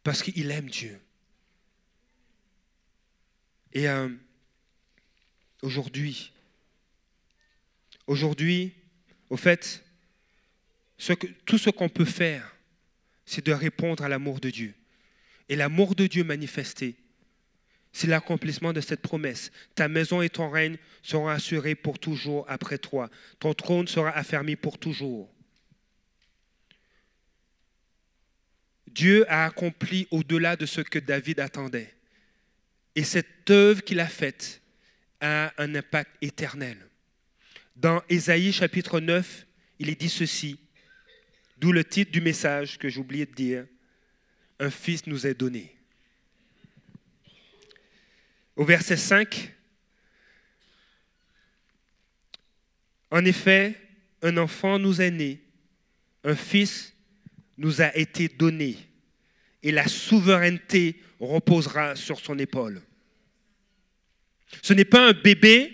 parce qu'il aime Dieu. Et euh, aujourd'hui, aujourd'hui, au fait, tout ce qu'on peut faire, c'est de répondre à l'amour de Dieu. Et l'amour de Dieu manifesté, c'est l'accomplissement de cette promesse. Ta maison et ton règne seront assurés pour toujours après toi. Ton trône sera affermi pour toujours. Dieu a accompli au-delà de ce que David attendait. Et cette œuvre qu'il a faite a un impact éternel. Dans Ésaïe chapitre 9, il est dit ceci, d'où le titre du message que oublié de dire, Un fils nous est donné. Au verset 5, en effet, un enfant nous est né, un fils nous a été donné, et la souveraineté reposera sur son épaule. Ce n'est pas un bébé.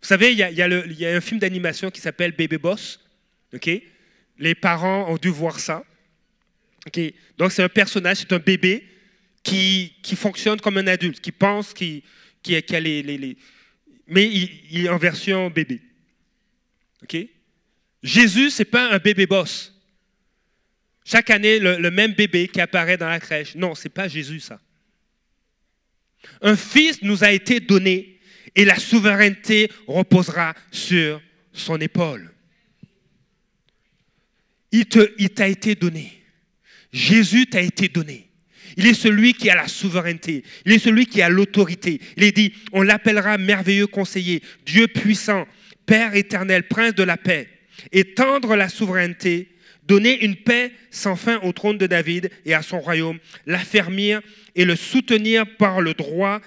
Vous savez, il y a, un film d'animation qui s'appelle Bébé Boss. Les parents ont dû voir ça. Donc c'est un personnage, c'est un bébé qui, fonctionne comme un adulte, qui pense, qui, qui, a les, Mais il, est en version bébé. Jésus, ce n'est pas un bébé boss. Chaque année, le, le, même bébé qui apparaît dans la crèche. Non, ce n'est pas Jésus, ça. Un fils nous a été donné et la souveraineté reposera sur son épaule. Il t'a été donné. Jésus t'a été donné. Il est celui qui a la souveraineté. Il est celui qui a l'autorité. Il est dit, on l'appellera merveilleux conseiller, Dieu puissant, Père éternel, Prince de la paix. Étendre la souveraineté, donner une paix sans fin au trône de David et à son royaume, l'affermir et le soutenir par le droit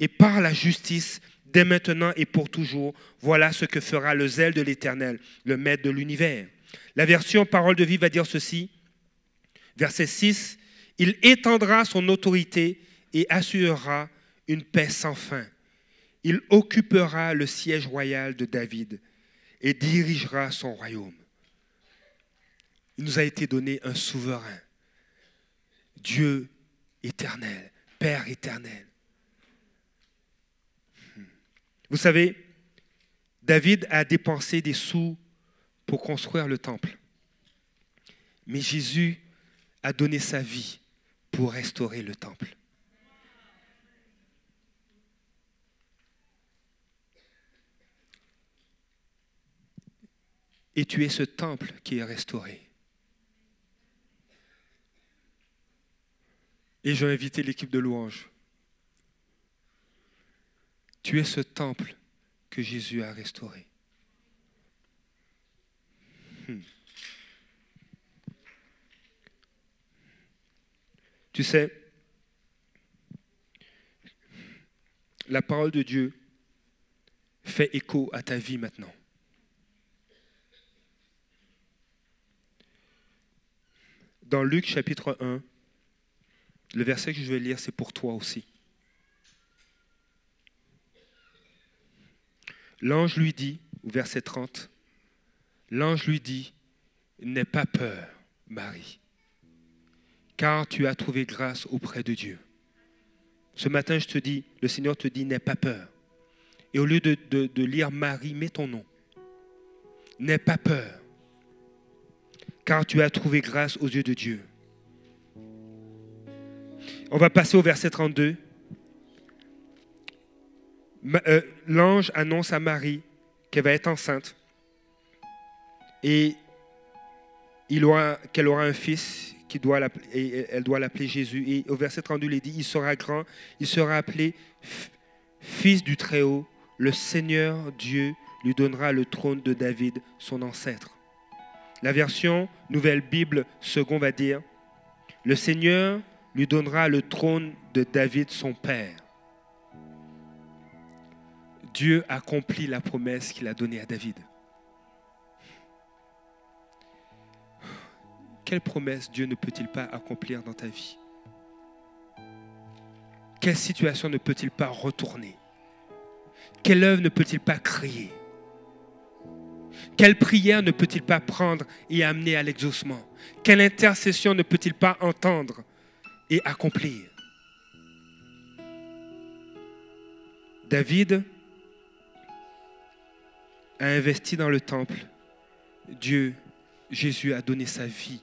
et par la justice dès maintenant et pour toujours. Voilà ce que fera le zèle de l'Éternel, le maître de l'univers. La version parole de vie va dire ceci. Verset 6, il étendra son autorité et assurera une paix sans fin. Il occupera le siège royal de David et dirigera son royaume. Il nous a été donné un souverain, Dieu éternel, Père éternel. Vous savez, David a dépensé des sous pour construire le temple. Mais Jésus a donné sa vie pour restaurer le temple. Et tu es ce temple qui est restauré. Et j'ai invité l'équipe de louange. Tu es ce temple que Jésus a restauré. Tu sais, la parole de Dieu fait écho à ta vie maintenant. Dans Luc chapitre 1, le verset que je vais lire, c'est pour toi aussi. L'ange lui dit, au verset 30, l'ange lui dit, n'aie pas peur, Marie, car tu as trouvé grâce auprès de Dieu. Ce matin, je te dis, le Seigneur te dit, n'aie pas peur. Et au lieu de, lire Marie, mets ton nom. N'aie pas peur, car tu as trouvé grâce aux yeux de Dieu. On va passer au verset 32. Euh, l'ange annonce à Marie qu'elle va être enceinte et qu'elle aura un fils qui doit elle doit l'appeler Jésus. Et au verset 32, il dit, il sera grand, il sera appelé fils du Très-Haut. Le Seigneur Dieu lui donnera le trône de David, son ancêtre. La version Nouvelle Bible second va dire, le Seigneur lui donnera le trône de David, son père. Dieu accomplit la promesse qu'il a donnée à David. Quelle promesse Dieu ne peut-il pas accomplir dans ta vie? Quelle situation ne peut-il pas retourner? Quelle œuvre ne peut-il pas créer? Quelle prière ne peut-il pas prendre et amener à l'exaucement? Quelle intercession ne peut-il pas entendre et accomplir? David a investi dans le temple. Dieu, Jésus a donné sa vie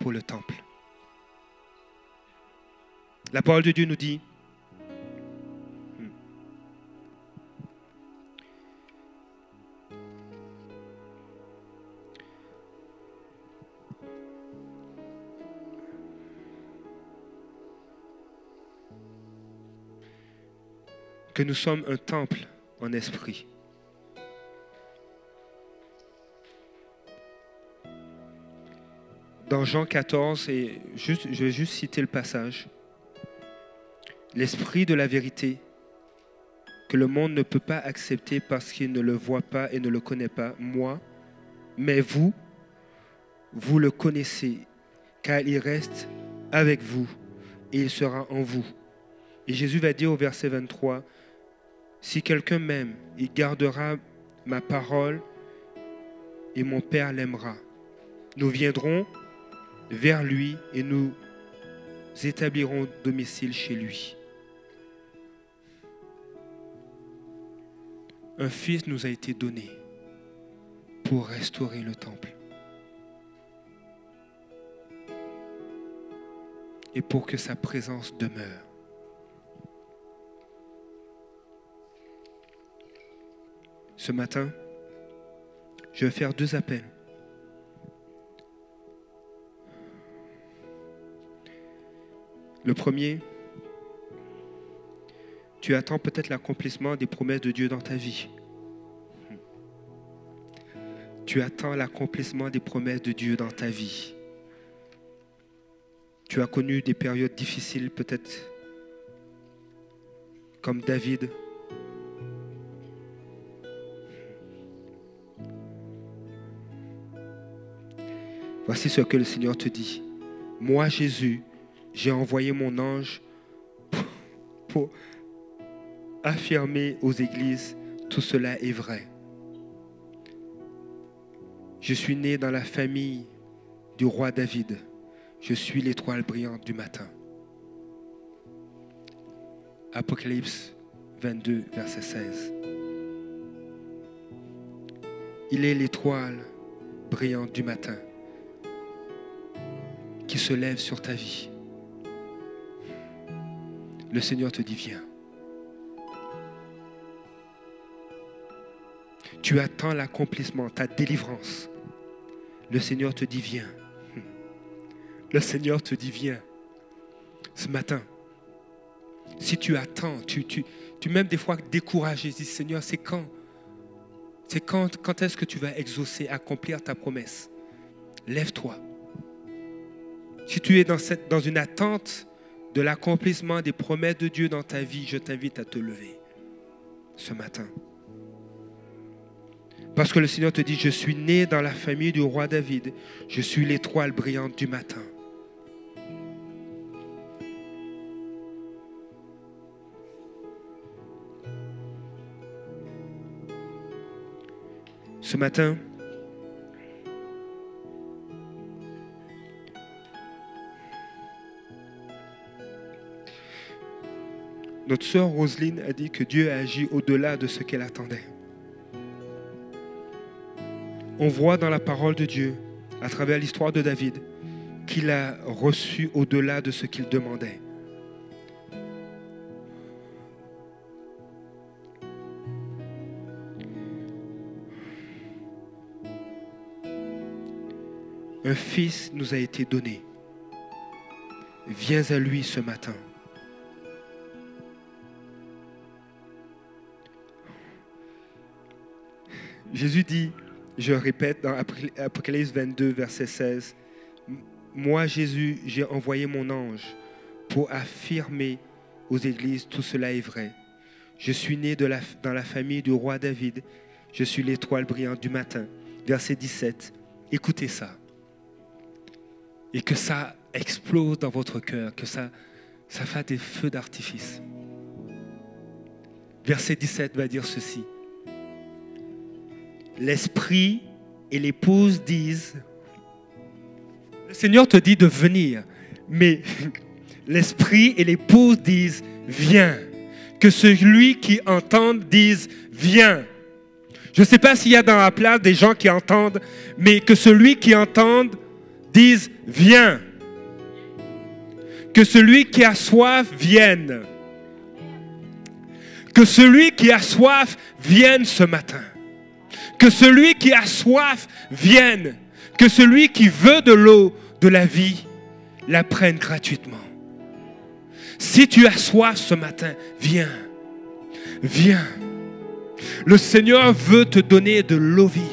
pour le temple. La parole de Dieu nous dit, que nous sommes un temple en esprit. Dans Jean 14, et je vais juste citer le passage, l'esprit de la vérité que le monde ne peut pas accepter parce qu'il ne le voit pas et ne le connaît pas, moi, mais vous, vous le connaissez, car il reste avec vous et il sera en vous. Et Jésus va dire au verset 23, si quelqu'un m'aime, il gardera ma parole et mon Père l'aimera. Nous viendrons vers lui et nous établirons domicile chez lui. Un fils nous a été donné pour restaurer le temple et pour que sa présence demeure. Ce matin, je vais faire deux appels. Le premier, tu attends peut-être l'accomplissement des promesses de Dieu dans ta vie. Tu attends l'accomplissement des promesses de Dieu dans ta vie. Tu as connu des périodes difficiles peut-être comme David. Voici ce que le Seigneur te dit. Moi, Jésus, j'ai envoyé mon ange pour, affirmer aux églises tout cela est vrai. Je suis né dans la famille du roi David. Je suis l'étoile brillante du matin. Apocalypse 22, verset 16. Il est l'étoile brillante du matin qui se lève sur ta vie. Le Seigneur te dit, viens. Tu attends l'accomplissement, ta délivrance. Le Seigneur te dit, viens. Le Seigneur te dit, viens. Ce matin, si tu attends, tu, tu, même des fois découragé, dis, Seigneur, c'est quand? C'est quand, est-ce que tu vas exaucer, accomplir ta promesse? Lève-toi. Si tu es dans une attente de l'accomplissement des promesses de Dieu dans ta vie, je t'invite à te lever ce matin. Parce que le Seigneur te dit, je suis né dans la famille du roi David, je suis l'étoile brillante du matin. Ce matin, notre sœur Roselyne a dit que Dieu a agi au-delà de ce qu'elle attendait. On voit dans la parole de Dieu, à travers l'histoire de David, qu'il a reçu au-delà de ce qu'il demandait. Un fils nous a été donné. viens à lui ce matin. Jésus dit, je répète dans Apocalypse 22, verset 16, Moi Jésus, j'ai envoyé mon ange pour affirmer aux églises, tout cela est vrai. Je suis né dans la famille du roi David, je suis l'étoile brillante du matin. Verset 17, écoutez ça. Et que ça explose dans votre cœur, que ça, ça fasse des feux d'artifice. Verset 17 va dire ceci. L'esprit et l'épouse disent, le Seigneur te dit de venir, mais [LAUGHS] l'esprit et l'épouse disent, viens. Que celui qui entend dise, viens. Je ne sais pas s'il y a dans la place des gens qui entendent, mais que celui qui entend dise, viens. Que celui qui a soif vienne. Que celui qui a soif vienne ce matin. Que celui qui a soif vienne. Que celui qui veut de l'eau de la vie la prenne gratuitement. Si tu as soif ce matin, viens. Viens. Le Seigneur veut te donner de l'eau vive.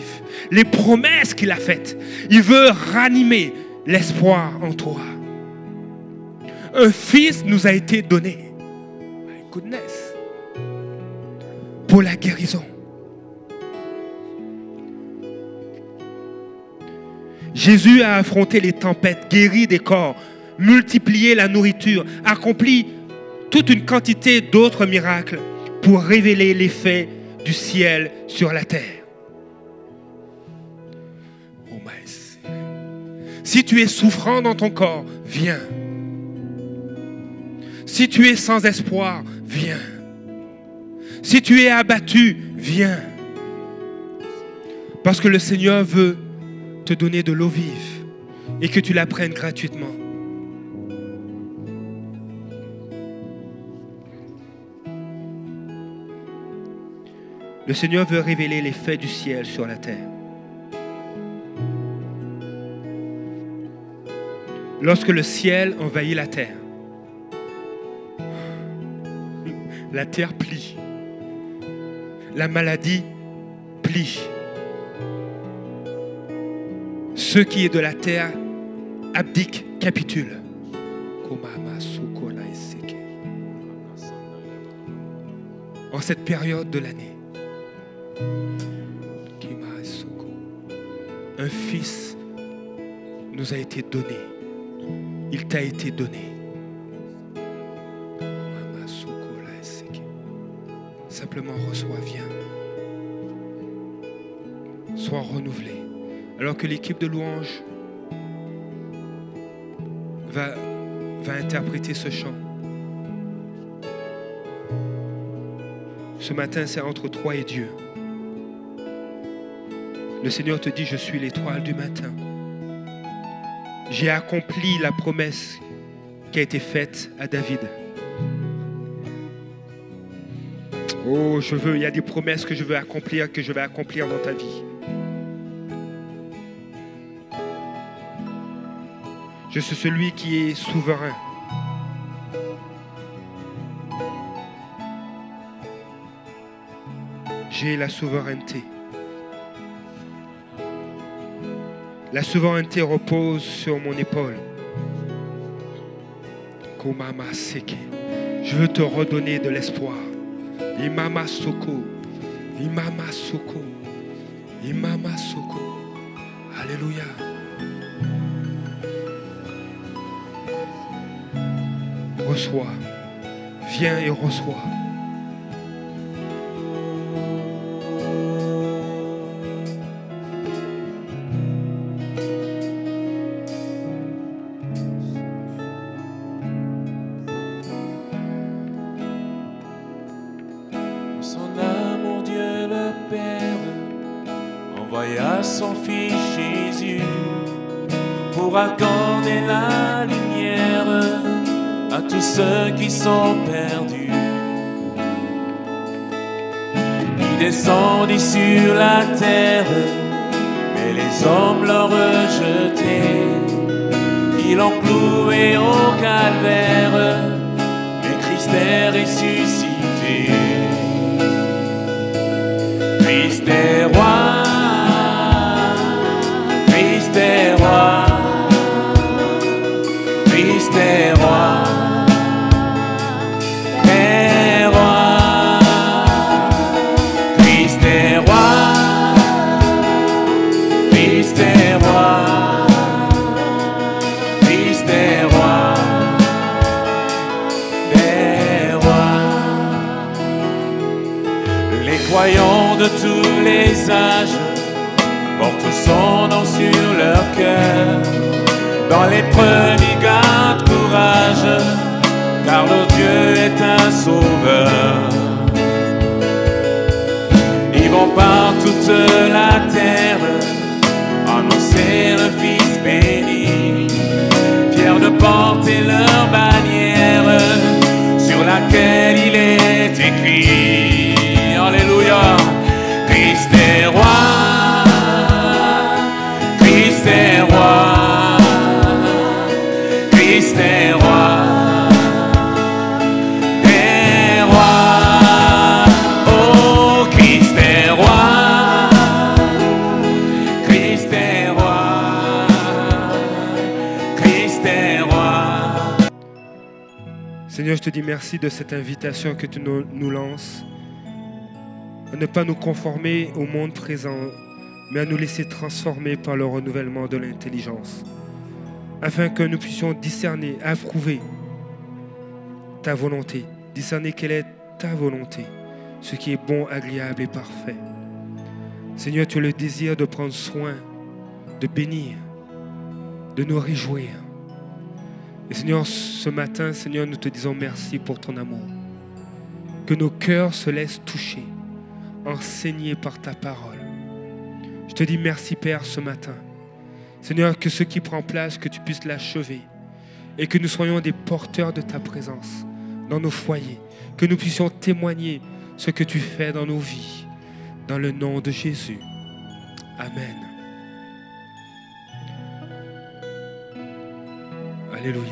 Les promesses qu'il a faites. Il veut ranimer l'espoir en toi. Un fils nous a été donné. My goodness. Pour la guérison. Jésus a affronté les tempêtes, guéri des corps, multiplié la nourriture, accompli toute une quantité d'autres miracles pour révéler l'effet du ciel sur la terre. Oh si tu es souffrant dans ton corps, viens. Si tu es sans espoir, viens. Si tu es abattu, viens. Parce que le Seigneur veut te donner de l'eau vive et que tu la prennes gratuitement. Le Seigneur veut révéler les faits du ciel sur la terre. Lorsque le ciel envahit la terre, la terre plie. La maladie plie ce qui est de la terre abdique, capitule. En cette période de l'année, un fils nous a été donné. Il t'a été donné. Simplement reçois, viens. Sois renouvelé alors que l'équipe de louange va, va interpréter ce chant. Ce matin, c'est entre toi et Dieu. Le Seigneur te dit, je suis l'étoile du matin. J'ai accompli la promesse qui a été faite à David. Oh, je veux, il y a des promesses que je veux accomplir, que je vais accomplir dans ta vie. Je suis celui qui est souverain. J'ai la souveraineté. La souveraineté repose sur mon épaule. Je veux te redonner de l'espoir. Imama Soko. Imama Soko. Imama Soko. Alléluia. Reçois. Viens et reçois. Sont perdus. Il descendit sur la terre, mais les hommes l'ont rejeté. Ils l'ont cloué Dans l'épreuve, ils gardent courage, car notre Dieu est un sauveur. Ils vont par toute la terre annoncer le Fils béni, fiers de porter leur bannière sur laquelle il est écrit. Te dis merci de cette invitation que tu nous, nous lances. À ne pas nous conformer au monde présent, mais à nous laisser transformer par le renouvellement de l'intelligence. Afin que nous puissions discerner, approuver ta volonté, discerner quelle est ta volonté, ce qui est bon, agréable et parfait. Seigneur, tu as le désir de prendre soin, de bénir, de nous réjouir. Et Seigneur, ce matin, Seigneur, nous te disons merci pour ton amour. Que nos cœurs se laissent toucher, enseignés par ta parole. Je te dis merci, Père, ce matin. Seigneur, que ce qui prend place, que tu puisses l'achever. Et que nous soyons des porteurs de ta présence dans nos foyers. Que nous puissions témoigner ce que tu fais dans nos vies. Dans le nom de Jésus. Amen. Alléluia.